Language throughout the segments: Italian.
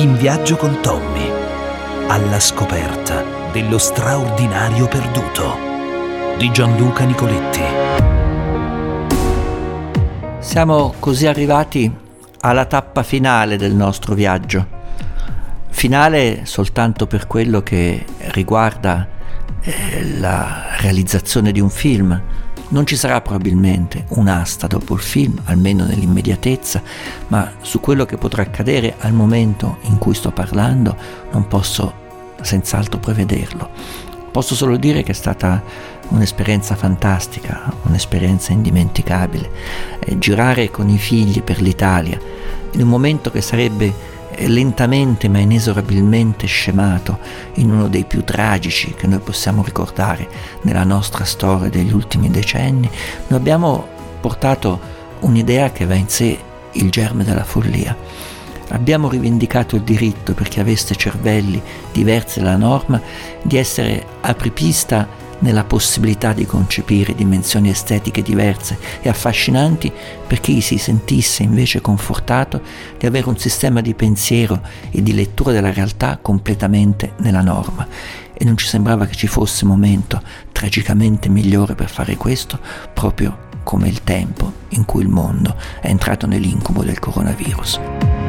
In viaggio con Tommy, alla scoperta dello straordinario perduto di Gianluca Nicoletti. Siamo così arrivati alla tappa finale del nostro viaggio. Finale soltanto per quello che riguarda eh, la realizzazione di un film, non ci sarà probabilmente un'asta dopo il film, almeno nell'immediatezza, ma su quello che potrà accadere al momento in cui sto parlando non posso senz'altro prevederlo. Posso solo dire che è stata un'esperienza fantastica, un'esperienza indimenticabile. Eh, girare con i figli per l'Italia in un momento che sarebbe lentamente ma inesorabilmente scemato in uno dei più tragici che noi possiamo ricordare nella nostra storia degli ultimi decenni, noi abbiamo portato un'idea che va in sé il germe della follia. Abbiamo rivendicato il diritto per chi avesse cervelli diversi dalla norma di essere apripista nella possibilità di concepire dimensioni estetiche diverse e affascinanti per chi si sentisse invece confortato di avere un sistema di pensiero e di lettura della realtà completamente nella norma. E non ci sembrava che ci fosse momento tragicamente migliore per fare questo proprio come il tempo in cui il mondo è entrato nell'incubo del coronavirus.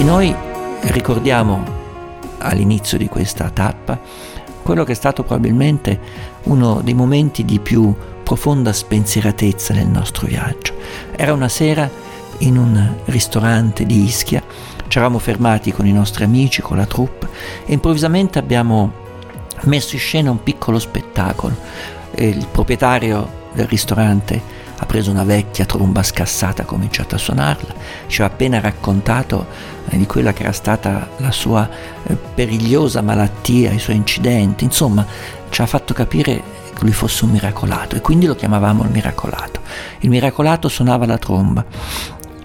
E noi ricordiamo all'inizio di questa tappa quello che è stato probabilmente uno dei momenti di più profonda spensieratezza nel nostro viaggio. Era una sera in un ristorante di Ischia, ci eravamo fermati con i nostri amici, con la troupe e improvvisamente abbiamo messo in scena un piccolo spettacolo. Il proprietario del ristorante ha preso una vecchia tromba scassata, ha cominciato a suonarla, ci ha appena raccontato eh, di quella che era stata la sua eh, perigliosa malattia, i suoi incidenti, insomma ci ha fatto capire che lui fosse un miracolato e quindi lo chiamavamo il miracolato. Il miracolato suonava la tromba,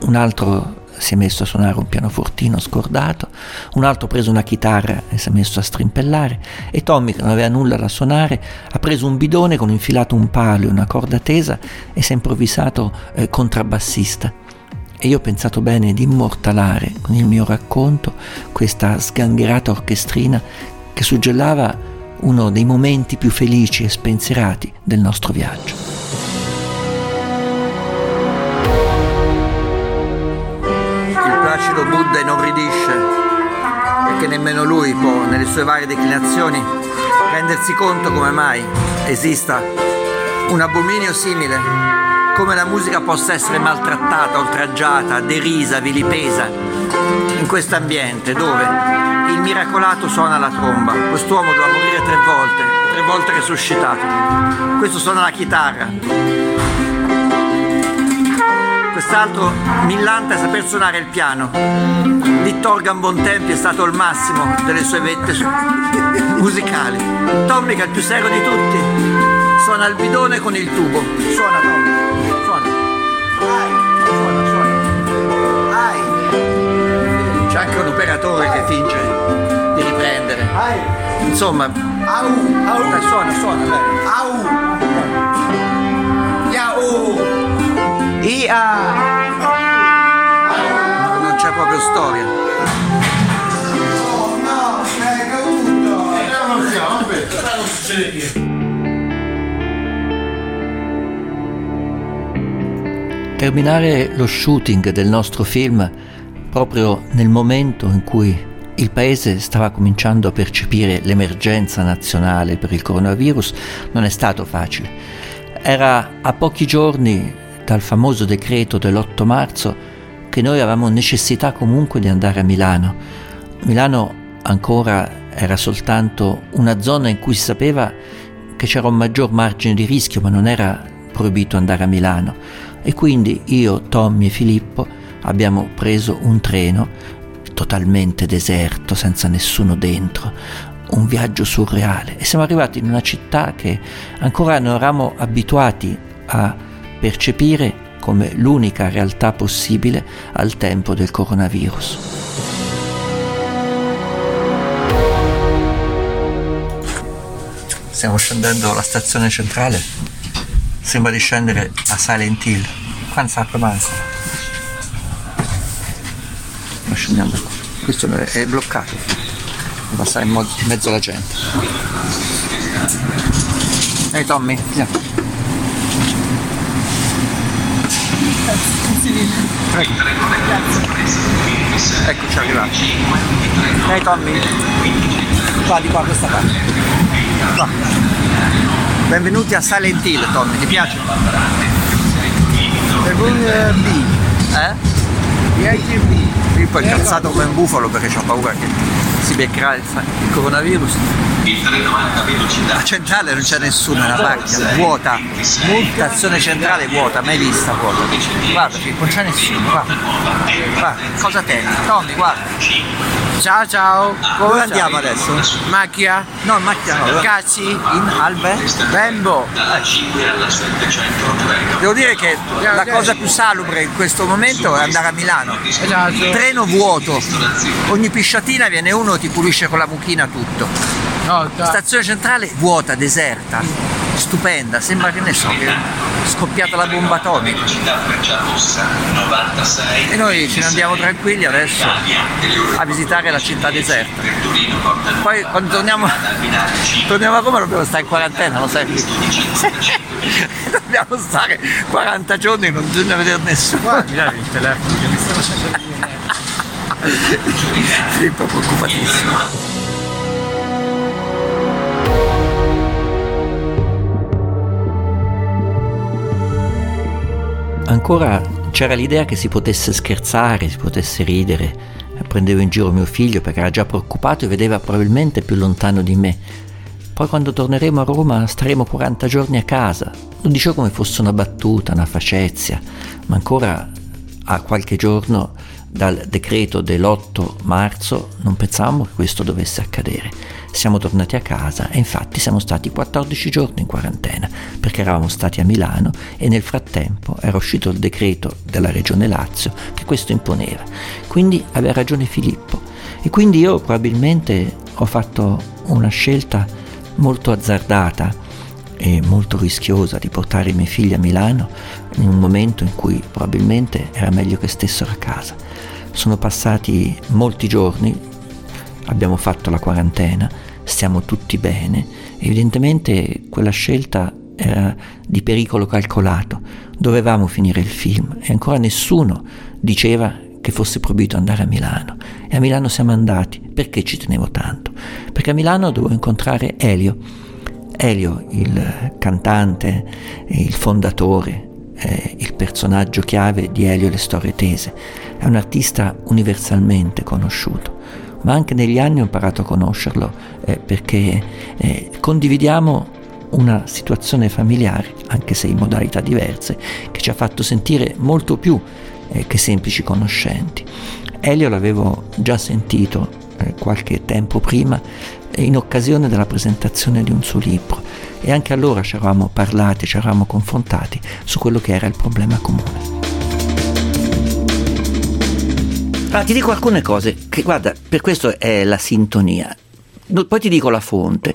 un altro si è messo a suonare un pianofortino scordato, un altro ha preso una chitarra e si è messo a strimpellare e Tommy, che non aveva nulla da suonare, ha preso un bidone con infilato un palo e una corda tesa e si è improvvisato eh, contrabbassista. E io ho pensato bene di immortalare con il mio racconto questa sgangherata orchestrina che suggellava uno dei momenti più felici e spensierati del nostro viaggio. Nelle sue varie declinazioni, rendersi conto come mai esista un abominio simile, come la musica possa essere maltrattata, oltraggiata, derisa, vilipesa in questo ambiente dove il miracolato suona la tromba, quest'uomo doveva morire tre volte, tre volte resuscitato, questo suona la chitarra, quest'altro millanta a saper suonare il piano. Vittor Bontempi è stato il massimo delle sue vette musicali. Tommy, che è il più serio di tutti, suona il bidone con il tubo. Suona Tommy, suona. Suona, suona. C'è anche un operatore che finge di riprendere. Insomma, dai, suona, suona, dai. Ia! Non c'è proprio storia. No, no, è caduto! E non siamo, aspetta, non succede niente. Terminare lo shooting del nostro film proprio nel momento in cui il paese stava cominciando a percepire l'emergenza nazionale per il coronavirus non è stato facile. Era a pochi giorni dal famoso decreto dell'8 marzo che noi avevamo necessità comunque di andare a Milano. Milano ancora era soltanto una zona in cui si sapeva che c'era un maggior margine di rischio, ma non era proibito andare a Milano. E quindi io, Tommy e Filippo abbiamo preso un treno totalmente deserto, senza nessuno dentro, un viaggio surreale e siamo arrivati in una città che ancora non eravamo abituati a percepire come l'unica realtà possibile al tempo del coronavirus. Stiamo scendendo alla stazione centrale Sembra di scendere a Silent Hill. Quanto sa manca? Ma scendiamo da qua. Questo è bloccato. Devo passare in mo- in mezzo alla gente. Ehi Tommy, Prego. Eccoci arrivati. Ehi Tommy. Qua di qua, questa parte. Qua. Benvenuti a Silent Hill, Tommy, ti piace? È con eh, B. Eh? Io poi calzato come un bufalo perché ho paura che si beccherà il, fa- il. La centrale non c'è nessuno, è una macchina vuota. Stazione centrale vuota, mai vista vuota. Guarda, non c'è nessuno, guarda. Guarda, cosa tendi? Tommy, guarda. Ciao ciao. Dove andiamo adesso? Macchia? No, in macchina no. Cazzi? In Albe? Bembo. Devo dire che la cosa più salubre in questo momento è andare a Milano. Esatto. Treno vuoto. Ogni pisciatina viene uno e ti pulisce con la mucchina tutto. No. Stazione centrale vuota, deserta, stupenda, sembra che ne so, che è scoppiata la bomba atomica. E noi ce ne andiamo tranquilli adesso a visitare la città deserta. Poi quando torniamo, torniamo a Roma dobbiamo stare in quarantena, lo sai? dobbiamo stare 40 giorni e non bisogna vedere nessuno. Guarda il telefono che mi sta facendo. Filippo preoccupatissimo. Ancora c'era l'idea che si potesse scherzare, si potesse ridere. Prendevo in giro mio figlio perché era già preoccupato e vedeva probabilmente più lontano di me. Poi quando torneremo a Roma staremo 40 giorni a casa. Lo dicevo come fosse una battuta, una facezia, ma ancora a qualche giorno dal decreto dell'8 marzo non pensavamo che questo dovesse accadere. Siamo tornati a casa e infatti siamo stati 14 giorni in quarantena perché eravamo stati a Milano e nel frattempo era uscito il decreto della regione Lazio che questo imponeva. Quindi aveva ragione Filippo e quindi io probabilmente ho fatto una scelta molto azzardata e molto rischiosa di portare i miei figli a Milano in un momento in cui probabilmente era meglio che stessero a casa. Sono passati molti giorni, abbiamo fatto la quarantena, stiamo tutti bene, evidentemente quella scelta era di pericolo calcolato, dovevamo finire il film e ancora nessuno diceva che fosse proibito andare a Milano. E a Milano siamo andati. Perché ci tenevo tanto? Perché a Milano dovevo incontrare Elio. Elio, il cantante, il fondatore, il personaggio chiave di Elio e le storie tese. È un artista universalmente conosciuto, ma anche negli anni ho imparato a conoscerlo eh, perché eh, condividiamo una situazione familiare, anche se in modalità diverse, che ci ha fatto sentire molto più eh, che semplici conoscenti. Elio l'avevo già sentito eh, qualche tempo prima in occasione della presentazione di un suo libro e anche allora ci eravamo parlati, ci eravamo confrontati su quello che era il problema comune. Allora, ti dico alcune cose che, guarda, per questo è la sintonia. Poi ti dico la fonte.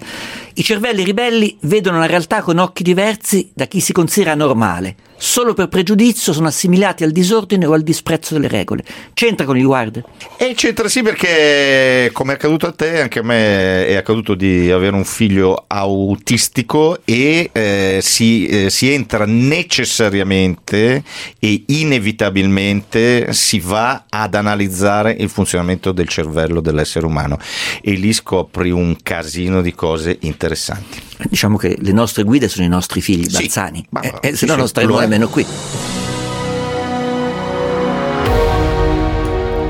I cervelli ribelli vedono la realtà con occhi diversi da chi si considera normale. Solo per pregiudizio sono assimilati al disordine o al disprezzo delle regole. C'entra con il guarda? E c'entra sì perché come è accaduto a te, anche a me è accaduto di avere un figlio autistico e eh, si, eh, si entra necessariamente e inevitabilmente si va ad analizzare il funzionamento del cervello dell'essere umano e lì scopri un casino di cose interessanti. Diciamo che le nostre guide sono i nostri figli, Sì, Balzani. ma- Eh, eh, sì, se no sì, non staremo nemmeno qui.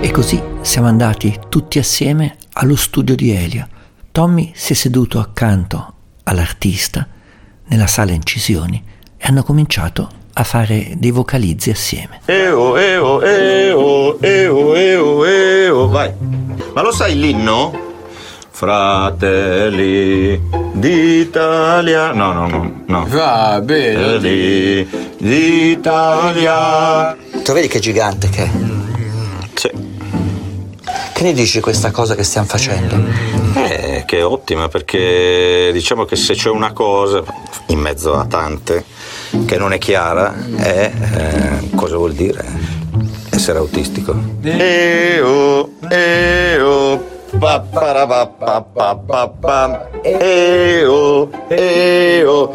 E così siamo andati tutti assieme allo studio di Elio. Tommy si è seduto accanto all'artista nella sala incisioni e hanno cominciato a fare dei vocalizzi assieme. Eo, eo, eo, eo, eo, eo, vai. Ma lo sai l'inno? Fratelli d'Italia. No, no, no, no. Va bene. Fratelli d'Italia. Tu vedi che gigante che è? Sì. Che ne dici di questa cosa che stiamo facendo? Eh, che è ottima perché diciamo che se c'è una cosa, in mezzo a tante, che non è chiara è eh, cosa vuol dire essere autistico. Eo, eo, pa para pa pa pa pa pa. Eo, eo,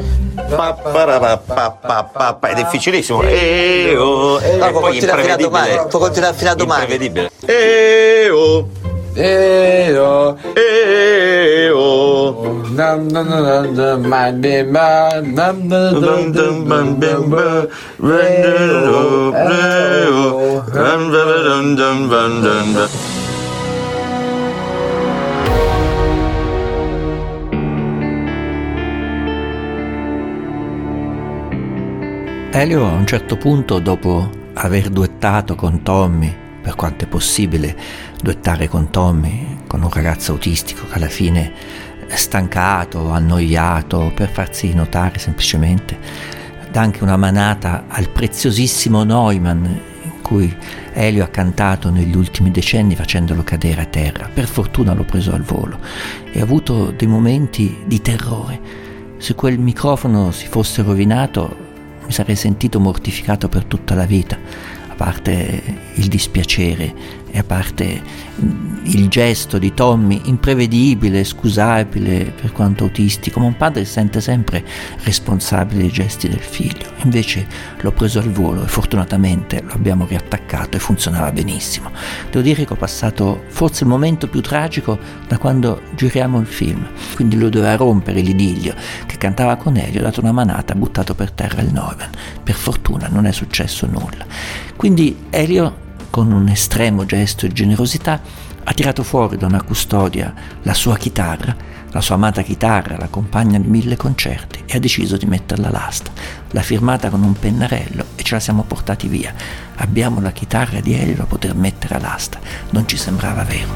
pa pa pa pa pa pa. È difficilissimo. Eo, e No, poi imprevedibile. Può continuare fino a domani. Imprevedibile. Eo, Eo, eo. nam nam nam nam my bimba, nam nam nam nam nam bimba, Eo, Eo. Elio a un certo punto, dopo aver duettato con Tommy, per quanto è possibile duettare con Tommy, con un ragazzo autistico che alla fine è stancato, annoiato, per farsi notare semplicemente, dà anche una manata al preziosissimo Neumann in cui Elio ha cantato negli ultimi decenni facendolo cadere a terra. Per fortuna l'ho preso al volo e ha avuto dei momenti di terrore. Se quel microfono si fosse rovinato mi sarei sentito mortificato per tutta la vita, a parte il dispiacere e a parte il gesto di Tommy, imprevedibile, scusabile per quanto autistico, ma un padre si sente sempre responsabile dei gesti del figlio. Invece l'ho preso al volo e fortunatamente lo abbiamo riattaccato e funzionava benissimo. Devo dire che ho passato forse il momento più tragico da quando giriamo il film, quindi lo doveva rompere l'idillio che cantava con Elio, ho dato una manata, ha buttato per terra il Neumann. Per fortuna non è successo nulla. Quindi Elio con un estremo gesto di generosità, ha tirato fuori da una custodia la sua chitarra, la sua amata chitarra, la compagna di mille concerti, e ha deciso di metterla all'asta. L'ha firmata con un pennarello e ce la siamo portati via. Abbiamo la chitarra di Elio da poter mettere all'asta. Non ci sembrava vero.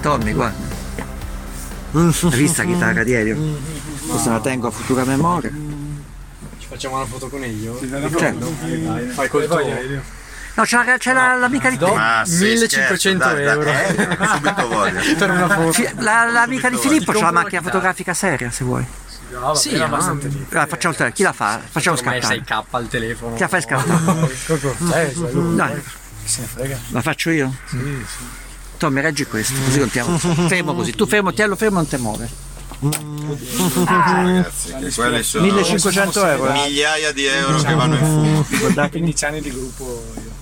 Tommy, guarda. Hai visto la chitarra di Elio? Questa la tengo a futura memoria. Ci facciamo una foto con Elio? Certo. Fai col tuo. No, c'è, la- c'è la- l'amica di Filippo. Ah, sì, 1500 scherzo, dai, dai, euro. eh, subito voglio. per una foto. La- l'amica di Filippo c'ha la macchina fotografica seria, se vuoi. Sì, era abbastanza lì. Dai, facciamo il Chi la fa? Facciamo Ormai scattare. 6k al telefono. Chi la fai scattare? Eh, cioè, Dai, chi se ne frega. la faccio io? Tommy, reggi questo, così contiamo. Fermo così. Tu fermo, tiello fermo, non ti muove. Ragazzi, che quelli sono 1500 euro. eh. migliaia di euro che vanno in fumo. 15 anni di gruppo io.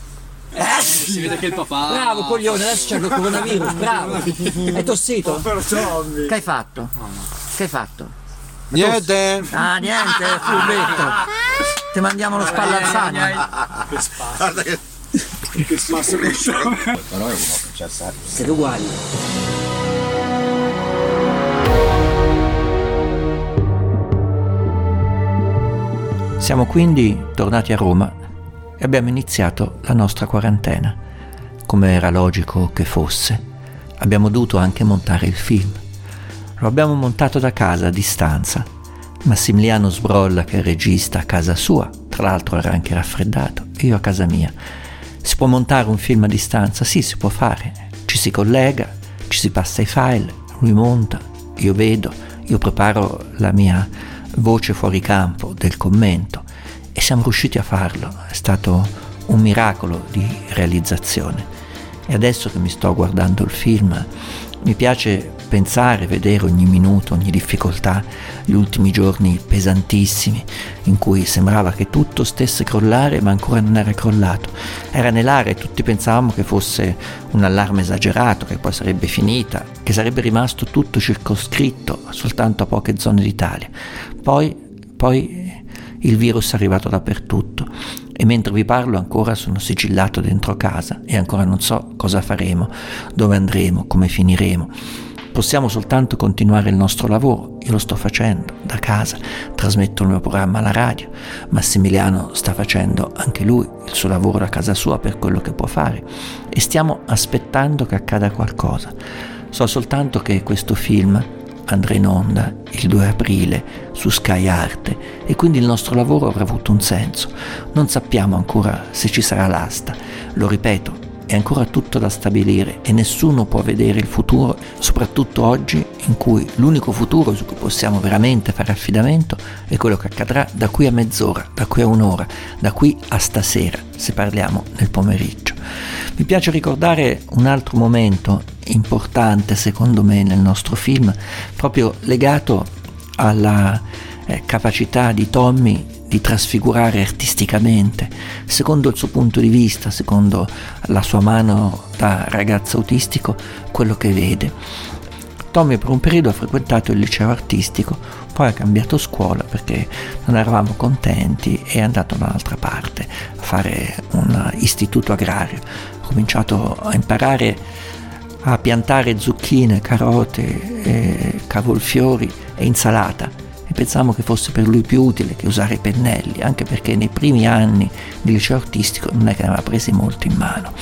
Si vede che il papà. Bravo coglione, adesso c'è il coronavirus, bravo. È tossito? Che hai fatto? Che hai fatto? Niente. Ah niente, furbetto. Ti mandiamo lo spallanzagno. Guarda che Siete uguali. Siamo quindi tornati a Roma e abbiamo iniziato la nostra quarantena. Come era logico che fosse, abbiamo dovuto anche montare il film. Lo abbiamo montato da casa a distanza. Massimiliano Sbrolla, che è regista, a casa sua, tra l'altro era anche raffreddato, e io a casa mia. Si può montare un film a distanza? Sì, si può fare. Ci si collega, ci si passa i file, lui monta, io vedo, io preparo la mia voce fuori campo del commento e siamo riusciti a farlo. È stato un miracolo di realizzazione. E adesso che mi sto guardando il film, mi piace pensare, vedere ogni minuto, ogni difficoltà, gli ultimi giorni pesantissimi in cui sembrava che tutto stesse crollare ma ancora non era crollato. Era nell'aria e tutti pensavamo che fosse un allarme esagerato, che poi sarebbe finita, che sarebbe rimasto tutto circoscritto soltanto a poche zone d'Italia. Poi, poi il virus è arrivato dappertutto e mentre vi parlo ancora sono sigillato dentro casa e ancora non so cosa faremo, dove andremo, come finiremo. Possiamo soltanto continuare il nostro lavoro, io lo sto facendo da casa, trasmetto il mio programma alla radio, Massimiliano sta facendo anche lui il suo lavoro da casa sua per quello che può fare e stiamo aspettando che accada qualcosa. So soltanto che questo film andrà in onda il 2 aprile su Sky Arte e quindi il nostro lavoro avrà avuto un senso. Non sappiamo ancora se ci sarà l'asta, lo ripeto, è ancora tutto da stabilire e nessuno può vedere il futuro, soprattutto oggi in cui l'unico futuro su cui possiamo veramente fare affidamento è quello che accadrà da qui a mezz'ora, da qui a un'ora, da qui a stasera, se parliamo nel pomeriggio. Mi piace ricordare un altro momento importante secondo me nel nostro film, proprio legato alla eh, capacità di Tommy di trasfigurare artisticamente, secondo il suo punto di vista, secondo la sua mano da ragazzo autistico, quello che vede. Tommy per un periodo ha frequentato il liceo artistico, poi ha cambiato scuola perché non eravamo contenti e è andato da un'altra parte a fare un istituto agrario. Ha cominciato a imparare a piantare zucchine, carote, cavolfiori e insalata pensavamo che fosse per lui più utile che usare i pennelli, anche perché nei primi anni di liceo artistico non è che ne aveva presi molto in mano.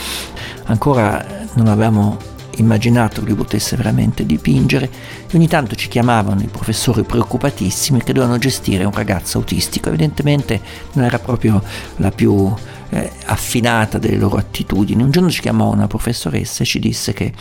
Ancora non avevamo immaginato che lui potesse veramente dipingere e ogni tanto ci chiamavano i professori preoccupatissimi che dovevano gestire un ragazzo autistico. Evidentemente non era proprio la più eh, affinata delle loro attitudini. Un giorno ci chiamò una professoressa e ci disse che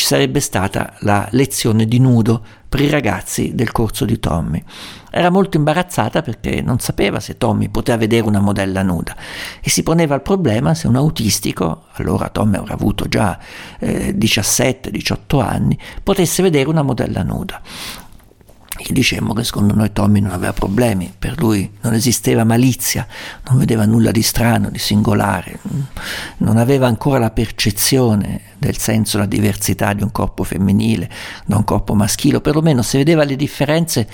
ci sarebbe stata la lezione di nudo per i ragazzi del corso di Tommy. Era molto imbarazzata perché non sapeva se Tommy poteva vedere una modella nuda e si poneva il problema se un autistico, allora Tommy avrà avuto già eh, 17-18 anni, potesse vedere una modella nuda. Gli dicemmo che secondo noi Tommy non aveva problemi, per lui non esisteva malizia, non vedeva nulla di strano, di singolare, non aveva ancora la percezione del senso, la diversità di un corpo femminile da un corpo maschile, perlomeno se vedeva le differenze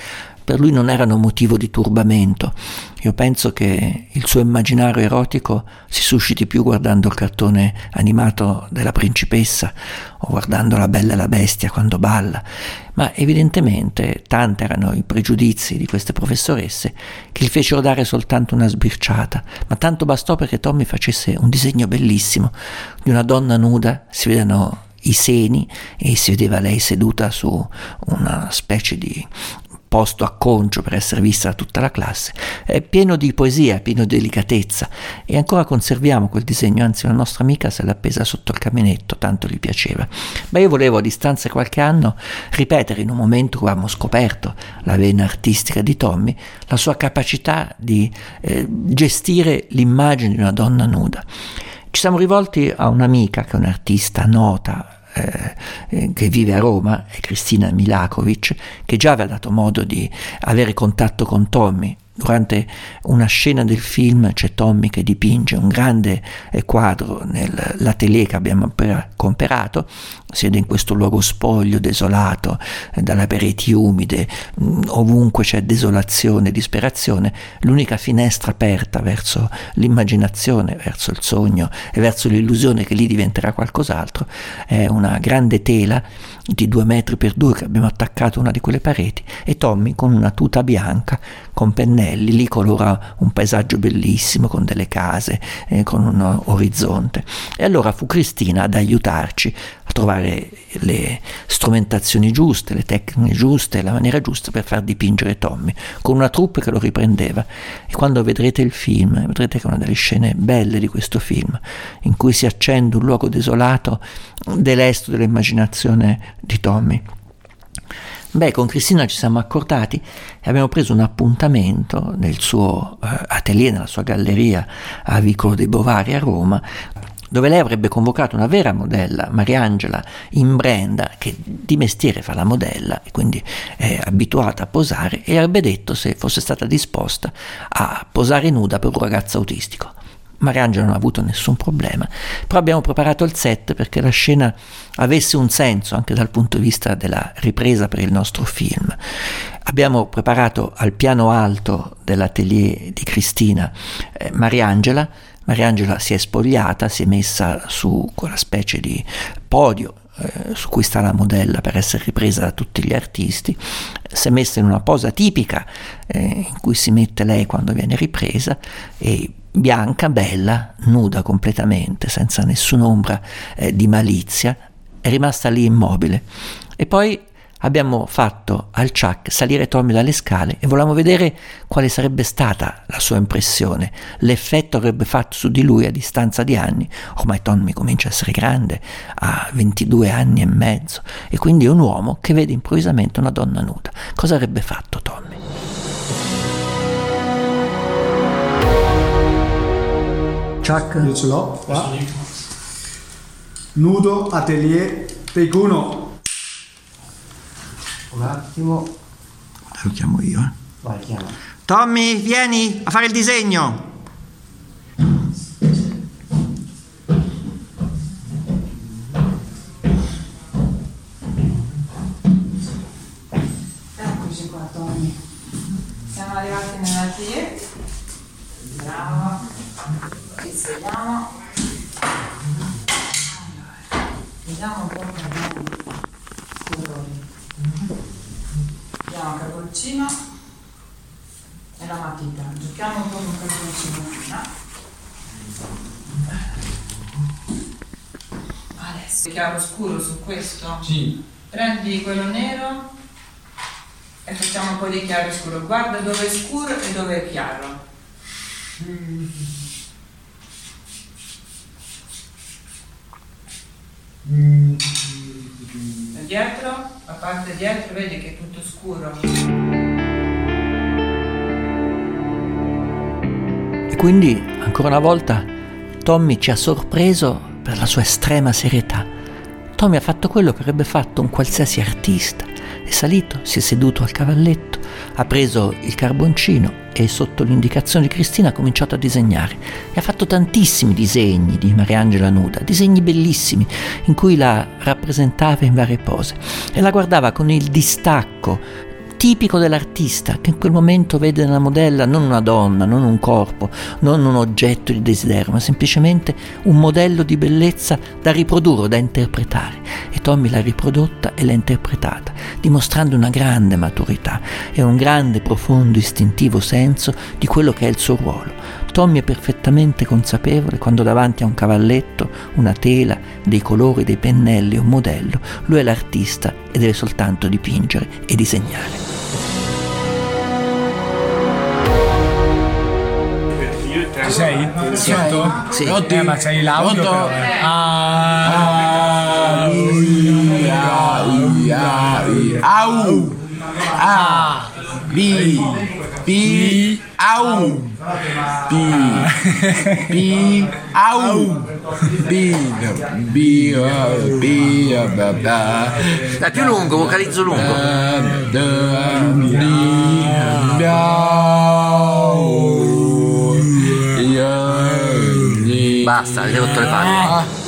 per lui non erano motivo di turbamento. Io penso che il suo immaginario erotico si susciti più guardando il cartone animato della principessa o guardando la bella e la bestia quando balla, ma evidentemente tanti erano i pregiudizi di queste professoresse che gli fecero dare soltanto una sbirciata, ma tanto bastò perché Tommy facesse un disegno bellissimo di una donna nuda, si vedono i seni e si vedeva lei seduta su una specie di posto a concio per essere vista da tutta la classe, è pieno di poesia, pieno di delicatezza e ancora conserviamo quel disegno, anzi una nostra amica se l'ha appesa sotto il caminetto, tanto gli piaceva. Ma io volevo a distanza di qualche anno ripetere in un momento che avevamo scoperto la vena artistica di Tommy, la sua capacità di eh, gestire l'immagine di una donna nuda. Ci siamo rivolti a un'amica che è un'artista nota, eh, che vive a Roma, è Cristina Milakovic, che già aveva dato modo di avere contatto con Tommy Durante una scena del film c'è Tommy che dipinge un grande eh, quadro nell'atelier che abbiamo appena comperato, siede in questo luogo spoglio, desolato, eh, dalle pareti umide, mm, ovunque c'è desolazione, disperazione, l'unica finestra aperta verso l'immaginazione, verso il sogno e verso l'illusione che lì diventerà qualcos'altro, è una grande tela di due metri per due che abbiamo attaccato a una di quelle pareti e Tommy con una tuta bianca, con pennelli, lì colora un paesaggio bellissimo con delle case, eh, con un orizzonte. E allora fu Cristina ad aiutarci a trovare le strumentazioni giuste, le tecniche giuste, la maniera giusta per far dipingere Tommy, con una troupe che lo riprendeva. E quando vedrete il film, vedrete che è una delle scene belle di questo film, in cui si accende un luogo desolato dell'esto dell'immaginazione di Tommy. Beh, con Cristina ci siamo accordati e abbiamo preso un appuntamento nel suo uh, atelier, nella sua galleria a Vicolo dei Bovari a Roma, dove lei avrebbe convocato una vera modella, Mariangela Imbrenda, che di mestiere fa la modella e quindi è abituata a posare, e avrebbe detto se fosse stata disposta a posare nuda per un ragazzo autistico. Mariangela non ha avuto nessun problema, però abbiamo preparato il set perché la scena avesse un senso anche dal punto di vista della ripresa per il nostro film. Abbiamo preparato al piano alto dell'atelier di Cristina eh, Mariangela, Mariangela si è spogliata, si è messa su quella specie di podio eh, su cui sta la modella per essere ripresa da tutti gli artisti, si è messa in una posa tipica eh, in cui si mette lei quando viene ripresa e bianca, bella, nuda completamente, senza nessun'ombra eh, di malizia, è rimasta lì immobile. E poi abbiamo fatto al Chuck salire Tommy dalle scale e volevamo vedere quale sarebbe stata la sua impressione, l'effetto che avrebbe fatto su di lui a distanza di anni. Ormai Tommy comincia a essere grande, ha 22 anni e mezzo, e quindi è un uomo che vede improvvisamente una donna nuda. Cosa avrebbe fatto Tommy? Chuck. Io ce l'ho, qua. Nudo, atelier, take uno. Un attimo. Lo chiamo io, eh. Vai, chiama. Tommy, vieni a fare il disegno. Eccoci qua Tommy. Siamo arrivati nell'atelier. Bravo. Ci sediamo. Vediamo un po' che abbiamo colori. Abbiamo carboncino e la matita. Giochiamo un po' con carboncino prima. Adesso chiaro scuro su questo? Sì. Prendi quello nero e facciamo un po' di chiaro scuro. Guarda dove è scuro e dove è chiaro. E dietro, la parte dietro, vedi che è tutto scuro. E quindi, ancora una volta, Tommy ci ha sorpreso per la sua estrema serietà. Tommy ha fatto quello che avrebbe fatto un qualsiasi artista. È salito, si è seduto al cavalletto, ha preso il carboncino e sotto l'indicazione di Cristina ha cominciato a disegnare. E ha fatto tantissimi disegni di Mariangela nuda, disegni bellissimi in cui la rappresentava in varie pose e la guardava con il distacco tipico dell'artista che in quel momento vede nella modella non una donna, non un corpo, non un oggetto di desiderio, ma semplicemente un modello di bellezza da riprodurre, da interpretare. E Tommy l'ha riprodotta e l'ha interpretata, dimostrando una grande maturità e un grande, profondo, istintivo senso di quello che è il suo ruolo. Tommy è perfettamente consapevole quando davanti a un cavalletto, una tela, dei colori, dei pennelli, un modello, lui è l'artista e deve soltanto dipingere e disegnare. Ci sei? Sì. Pronto? Sì. Eh, ma l'audio Pronto? però, eh. Ah, Au! A! B! B! Au! B! B! Au! B! B! B! Dai, più lungo, vocalizzo lungo. Basta, hai rotto le palle.